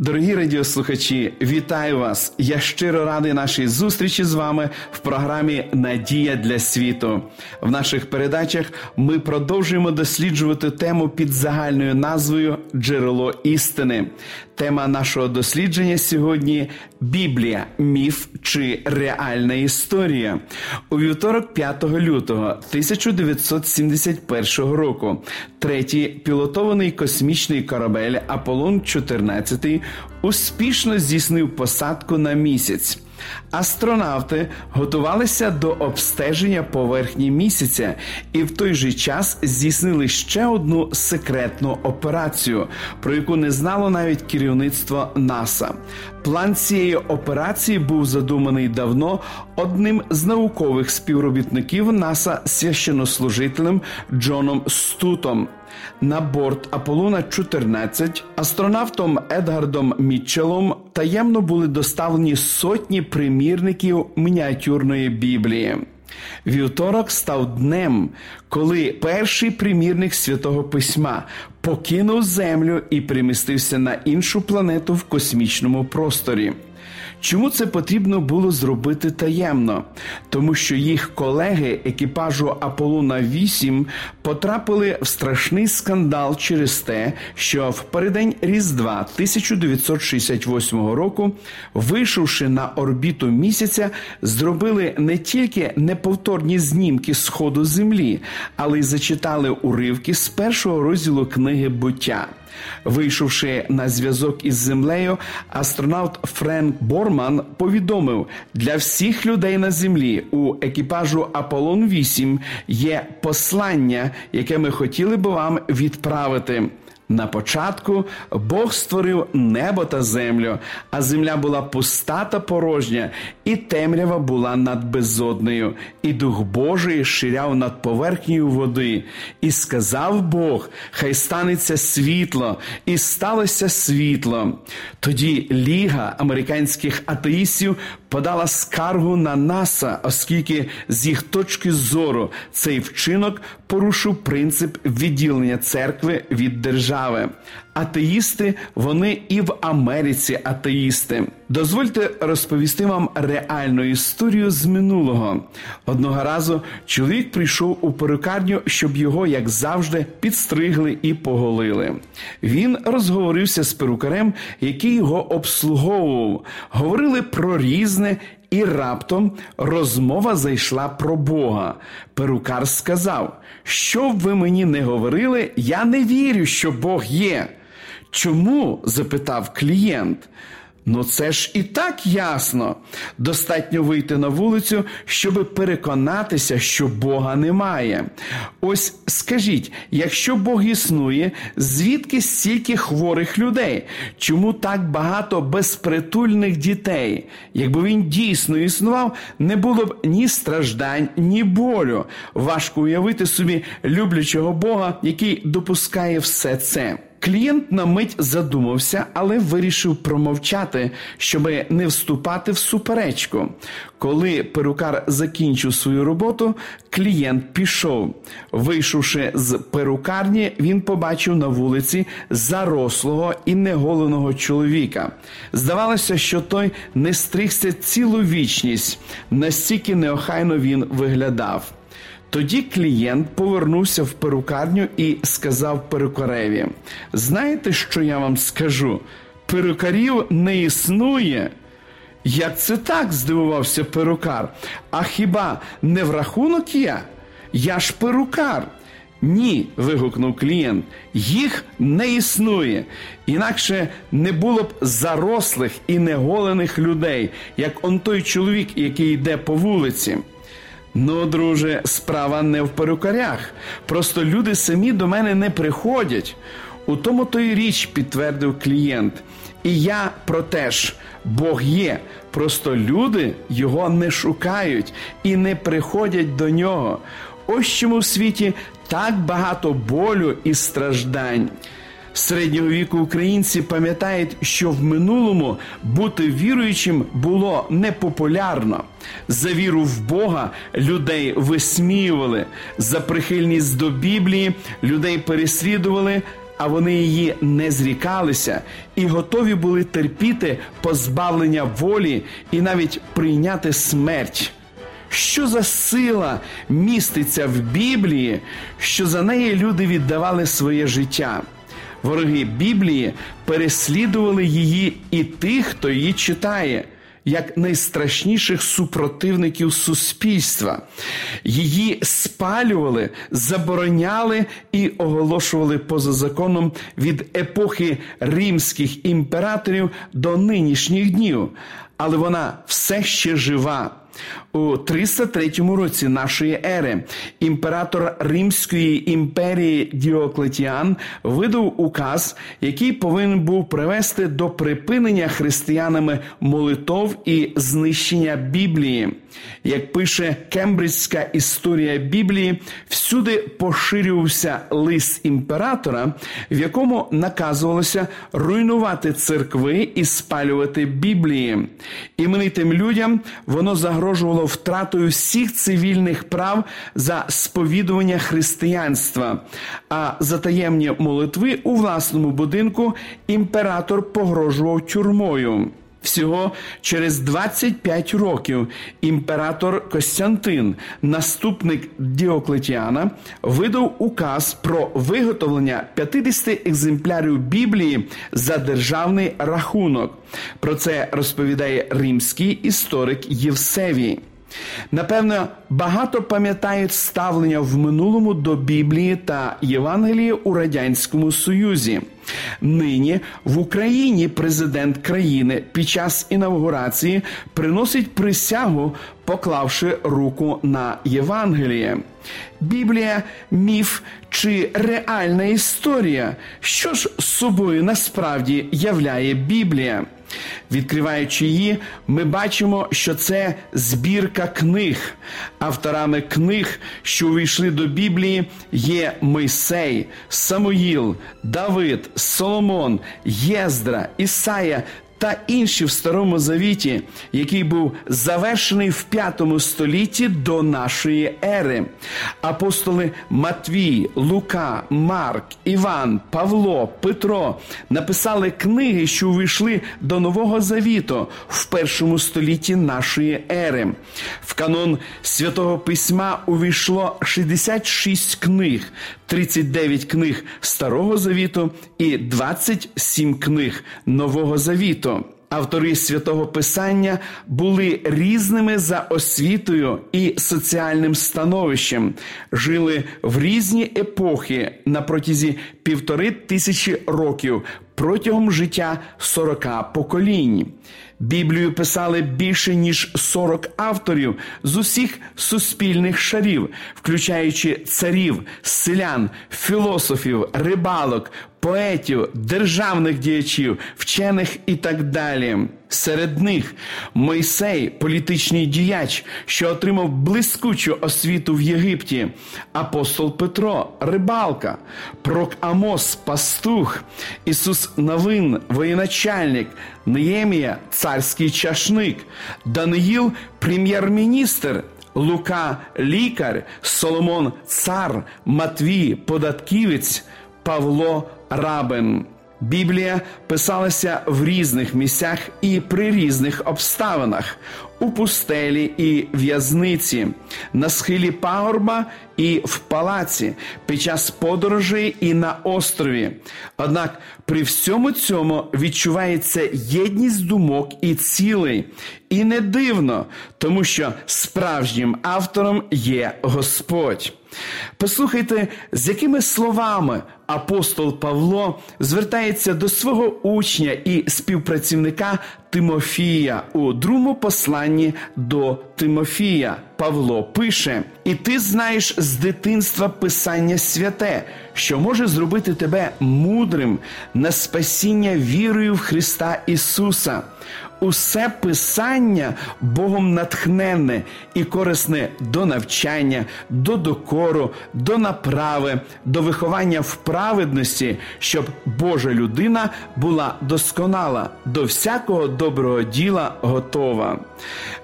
Дорогі радіослухачі, вітаю вас! Я щиро радий нашій зустрічі з вами в програмі Надія для світу. В наших передачах ми продовжуємо досліджувати тему під загальною назвою Джерело істини. Тема нашого дослідження сьогодні Біблія, міф чи реальна історія. У вівторок, 5 лютого 1971 року, третій пілотований космічний корабель Аполлон 14 успішно здійснив посадку на місяць. Астронавти готувалися до обстеження поверхні місяця і в той же час здійснили ще одну секретну операцію, про яку не знало навіть керівництво НАСА. План цієї операції був задуманий давно одним з наукових співробітників НАСА священнослужителем Джоном Стутом. На борт Аполлона 14 астронавтом Едгардом Мітчелом таємно були доставлені сотні примірників мініатюрної Біблії. Вівторок став днем, коли перший примірник святого письма покинув землю і примістився на іншу планету в космічному просторі. Чому це потрібно було зробити таємно? Тому що їх колеги екіпажу Аполлона 8 потрапили в страшний скандал через те, що в передень Різдва 1968 року, вийшовши на орбіту місяця, зробили не тільки неповторні знімки сходу землі, але й зачитали уривки з першого розділу книги буття. Вийшовши на зв'язок із землею, астронавт Френк Борман повідомив: для всіх людей на землі у екіпажу Аполлон 8 є послання, яке ми хотіли би вам відправити. На початку Бог створив небо та землю, а земля була пуста та порожня, і темрява була над безоднею, і дух Божий ширяв над поверхнею води, і сказав Бог: Хай станеться світло, і сталося світло. Тоді Ліга американських атеїстів подала скаргу на НАСА, оскільки з їх точки зору цей вчинок порушив принцип відділення церкви від держави. Атеїсти, вони і в Америці атеїсти. Дозвольте розповісти вам реальну історію з минулого. Одного разу чоловік прийшов у перукарню, щоб його, як завжди, підстригли і поголили. Він розговорився з перукарем, який його обслуговував. Говорили про різне. І раптом розмова зайшла про Бога. Перукар сказав: Що б ви мені не говорили, я не вірю, що Бог є. Чому? запитав клієнт. Ну, це ж і так ясно. Достатньо вийти на вулицю, щоб переконатися, що Бога немає. Ось скажіть, якщо Бог існує, звідки стільки хворих людей? Чому так багато безпритульних дітей? Якби він дійсно існував, не було б ні страждань, ні болю. Важко уявити собі люблячого Бога, який допускає все це. Клієнт на мить задумався, але вирішив промовчати, щоб не вступати в суперечку. Коли перукар закінчив свою роботу, клієнт пішов. Вийшовши з перукарні, він побачив на вулиці зарослого і неголеного чоловіка. Здавалося, що той не стригся цілу вічність, настільки неохайно він виглядав. Тоді клієнт повернувся в перукарню і сказав перукареві: Знаєте, що я вам скажу? Перукарів не існує. Як це так? здивувався перукар. А хіба не в рахунок я? Я ж перукар. Ні, вигукнув клієнт, їх не існує. Інакше не було б зарослих і неголених людей, як он той чоловік, який йде по вулиці. Ну, друже, справа не в перукарях. Просто люди самі до мене не приходять. У тому то й річ підтвердив клієнт. І я про те ж, Бог є. Просто люди його не шукають і не приходять до нього. Ось чому в світі так багато болю і страждань. Середнього віку українці пам'ятають, що в минулому бути віруючим було непопулярно. За віру в Бога людей висміювали, за прихильність до Біблії людей переслідували, а вони її не зрікалися і готові були терпіти позбавлення волі і навіть прийняти смерть. Що за сила міститься в Біблії, що за неї люди віддавали своє життя? Вороги Біблії переслідували її і тих, хто її читає, як найстрашніших супротивників суспільства. Її спалювали, забороняли і оголошували поза законом від епохи римських імператорів до нинішніх днів. Але вона все ще жива. У 303 році нашої ери імператор Римської імперії Діоклетіан видав указ, який повинен був привести до припинення християнами молитов і знищення Біблії. Як пише Кембриджська історія Біблії, всюди поширювався лист імператора, в якому наказувалося руйнувати церкви і спалювати Біблії. Іменитим людям воно загрожувало втратою всіх цивільних прав за сповідування християнства, а за таємні молитви у власному будинку імператор погрожував тюрмою. Всього через 25 років імператор Костянтин, наступник Діоклетіана, видав указ про виготовлення 50 екземплярів Біблії за державний рахунок. Про це розповідає римський історик Євсевій. Напевно, багато пам'ятають ставлення в минулому до Біблії та Євангелії у Радянському Союзі. Нині в Україні президент країни під час інавгурації приносить присягу, поклавши руку на Євангеліє. Біблія, міф чи реальна історія. Що ж собою насправді являє Біблія? Відкриваючи її, ми бачимо, що це збірка книг. Авторами книг, що увійшли до Біблії, є Мойсей, Самуїл, Давид, Соломон, Єздра, Ісая та інші в Старому Завіті, який був завершений в п'ятому столітті до нашої ери. Апостоли Матвій, Лука, Марк, Іван, Павло, Петро написали книги, що увійшли до Нового Завіту в першому столітті нашої ери. В канон святого письма увійшло 66 книг, 39 книг Старого Завіту і 27 книг Нового Завіту. Автори святого Писання були різними за освітою і соціальним становищем, жили в різні епохи на протязі півтори тисячі років протягом життя 40 поколінь. Біблію писали більше ніж 40 авторів з усіх суспільних шарів, включаючи царів, селян, філософів, рибалок, поетів, державних діячів, вчених і так далі. Серед них Мойсей, політичний діяч, що отримав блискучу освіту в Єгипті, апостол Петро, рибалка, прок Амос, пастух, Ісус Навин, воєначальник, Неємія, царський чашник, Даниїл, прем'єр-міністр. Лука лікар, Соломон цар, Матвій, податківець, Павло Рабин. Біблія писалася в різних місцях і при різних обставинах у пустелі і в'язниці, на схилі пагорба і в палаці, під час подорожей і на острові. Однак при всьому цьому відчувається єдність думок і цілей, і не дивно, тому що справжнім автором є Господь. Послухайте, з якими словами апостол Павло звертається до свого учня і співпрацівника Тимофія у другому посланні до Тимофія. Павло пише: І ти знаєш з дитинства Писання святе, що може зробити тебе мудрим на спасіння вірою в Христа Ісуса усе писання Богом натхненне і корисне до навчання, до докору, до направи, до виховання в праведності, щоб Божа людина була досконала, до всякого доброго діла готова.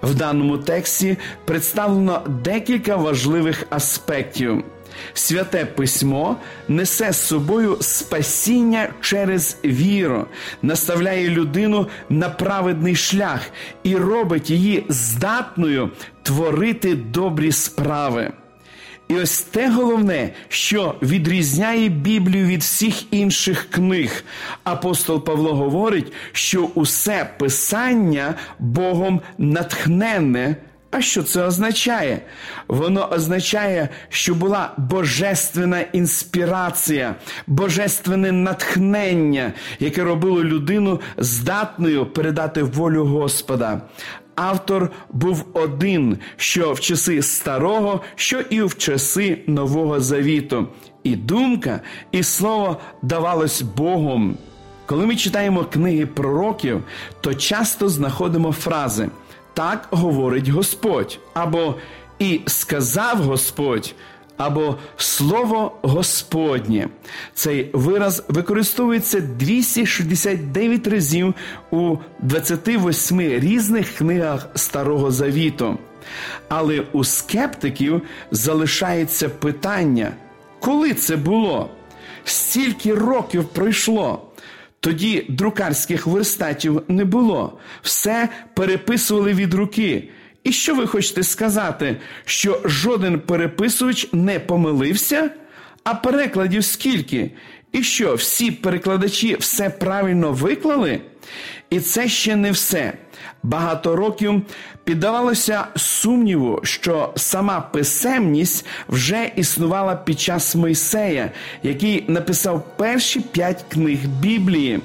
В даному тексті представлено декілька важливих аспектів. Святе письмо несе з собою спасіння через віру, наставляє людину на праведний шлях і робить її здатною творити добрі справи. І ось те головне, що відрізняє Біблію від всіх інших книг. Апостол Павло говорить, що усе писання Богом натхненне. А що це означає? Воно означає, що була божественна інспірація, божественне натхнення, яке робило людину здатною передати волю Господа. Автор був один, що в часи старого, що і в часи Нового Завіту. І думка, і слово давалось Богом. Коли ми читаємо книги пророків, то часто знаходимо фрази так говорить Господь, або і сказав Господь, або Слово Господнє. Цей вираз використовується 269 разів у 28 різних книгах Старого Завіту. Але у скептиків залишається питання, коли це було? Стільки років пройшло. Тоді друкарських верстатів не було, все переписували від руки. І що ви хочете сказати, що жоден переписувач не помилився? А перекладів скільки? І що, всі перекладачі все правильно виклали? І це ще не все. Багато років піддавалося сумніву, що сама писемність вже існувала під час Мойсея, який написав перші п'ять книг Біблії.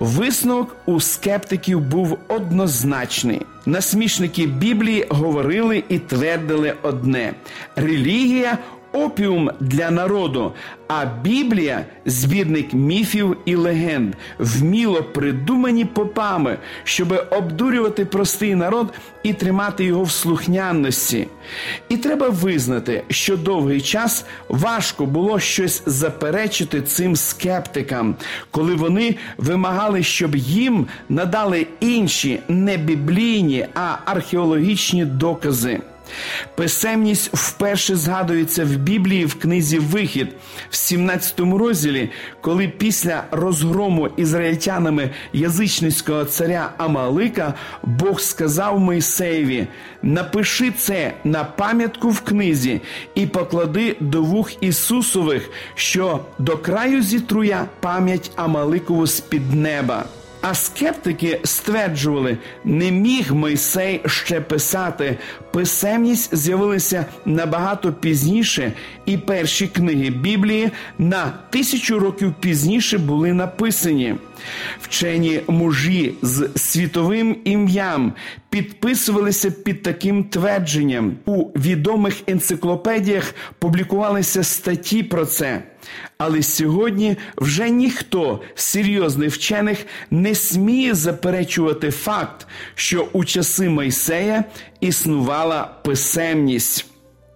Висновок у скептиків був однозначний. Насмішники Біблії говорили і твердили одне: релігія опіум для народу, а Біблія збірник міфів і легенд, вміло придумані попами, щоб обдурювати простий народ і тримати його в слухняності. І треба визнати, що довгий час важко було щось заперечити цим скептикам, коли вони вимагали, щоб їм надали інші не біблійні, а археологічні докази. Писемність вперше згадується в Біблії в книзі Вихід в 17 розділі, коли після розгрому ізраїльтянами язичницького царя Амалика Бог сказав Мойсеєві: напиши це на пам'ятку в книзі і поклади до вух Ісусових, що до краю зітруя пам'ять Амаликову з під неба. А скептики стверджували, не міг Мойсей ще писати. Писемність з'явилася набагато пізніше, і перші книги Біблії на тисячу років пізніше були написані. Вчені мужі з світовим ім'ям підписувалися під таким твердженням. У відомих енциклопедіях публікувалися статті про це. Але сьогодні вже ніхто з серйозних вчених не сміє заперечувати факт, що у часи Мойсея існувала писемність.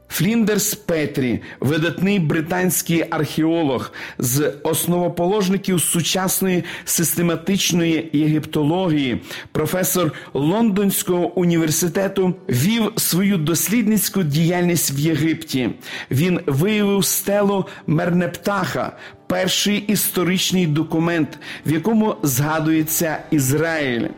Фліндерс Петрі, видатний британський археолог з основоположників сучасної систематичної єгиптології, професор Лондонського університету, вів свою дослідницьку діяльність в Єгипті. Він виявив стелу Мернептаха, перший історичний документ, в якому згадується Ізраїль.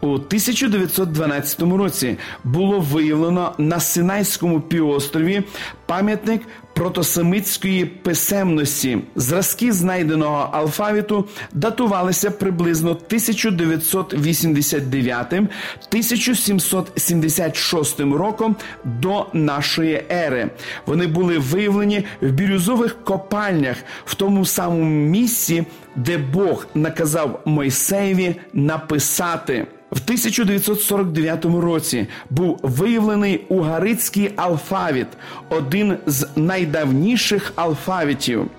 У 1912 році було виявлено на Синайському півострові пам'ятник протосемитської писемності. Зразки знайденого алфавіту датувалися приблизно 1989-1776 роком до нашої ери. Вони були виявлені в бірюзових копальнях в тому самому місці, де Бог наказав Мойсеєві написати. В 1949 році був виявлений угарицький алфавіт, один з найдавніших алфавітів.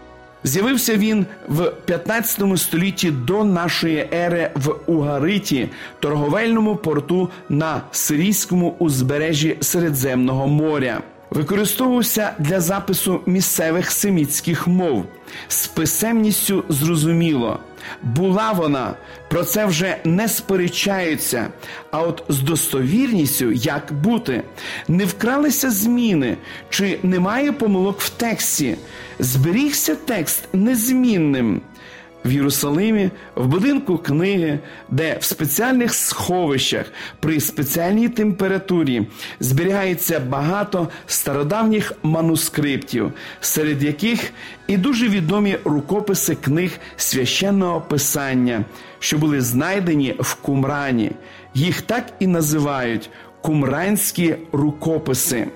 З'явився він в 15 столітті до нашої ери в Угариті, торговельному порту на сирійському узбережжі Середземного моря. Використовувався для запису місцевих семітських мов з писемністю зрозуміло. Була вона, про це вже не сперечаються. А от з достовірністю як бути, не вкралися зміни, чи немає помилок в тексті, зберігся текст незмінним в Єрусалимі, в будинку книги, де в спеціальних сховищах при спеціальній температурі зберігається багато стародавніх манускриптів, серед яких і дуже відомі рукописи книг священного писання, що були знайдені в Кумрані. Їх так і називають кумранські рукописи.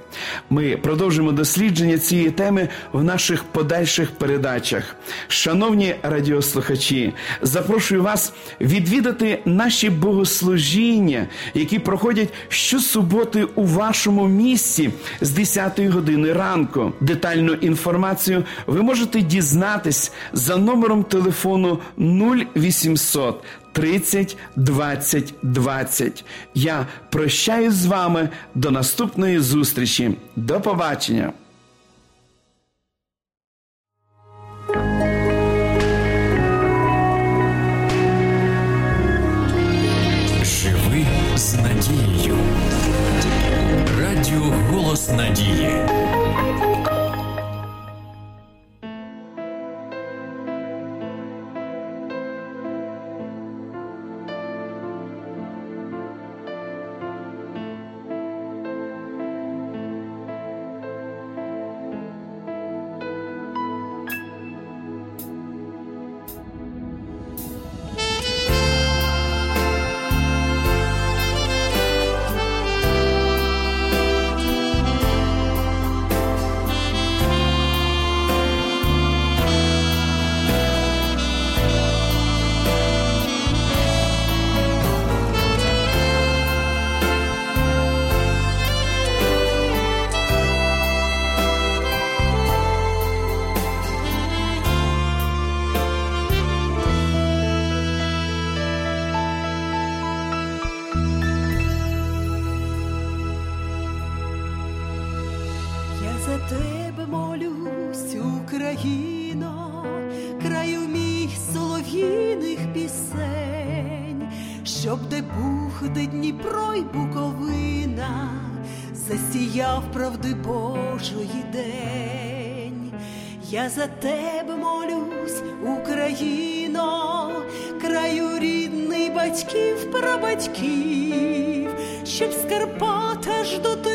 Ми продовжимо дослідження цієї теми в наших подальших передачах. Шановні радіослухачі, запрошую вас відвідати наші богослужіння, які проходять щосуботи у вашому місці з 10 години ранку. Детальну інформацію ви можете дізнатись за номером телефону 0800 30 20 20. Я прощаюсь з вами до наступної зустрічі. До побачення. Живи з надією. Радіо Голос Надії. Засіяв правди Божої день. Я за тебе молюсь, Україно, краю рідний батьків, прабатьків, щоб скарпата ж до тихого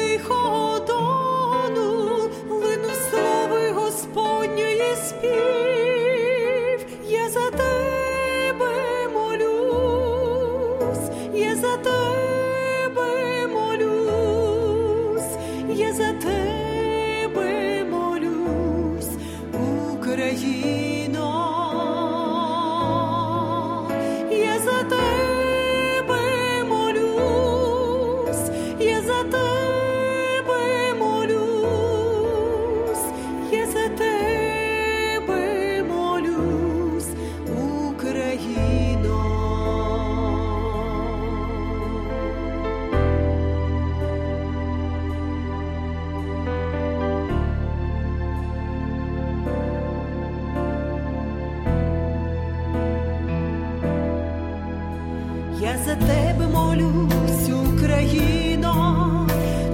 тебе молюсь, Україно,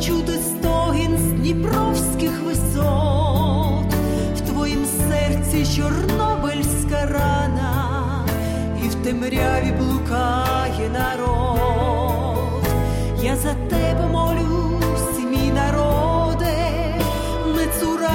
чути стогін з дніпровських висот, в твоїм серці чорнобильська рана, і в темряві блукає народ. Я за тебе молюсь, мій народе, не цура.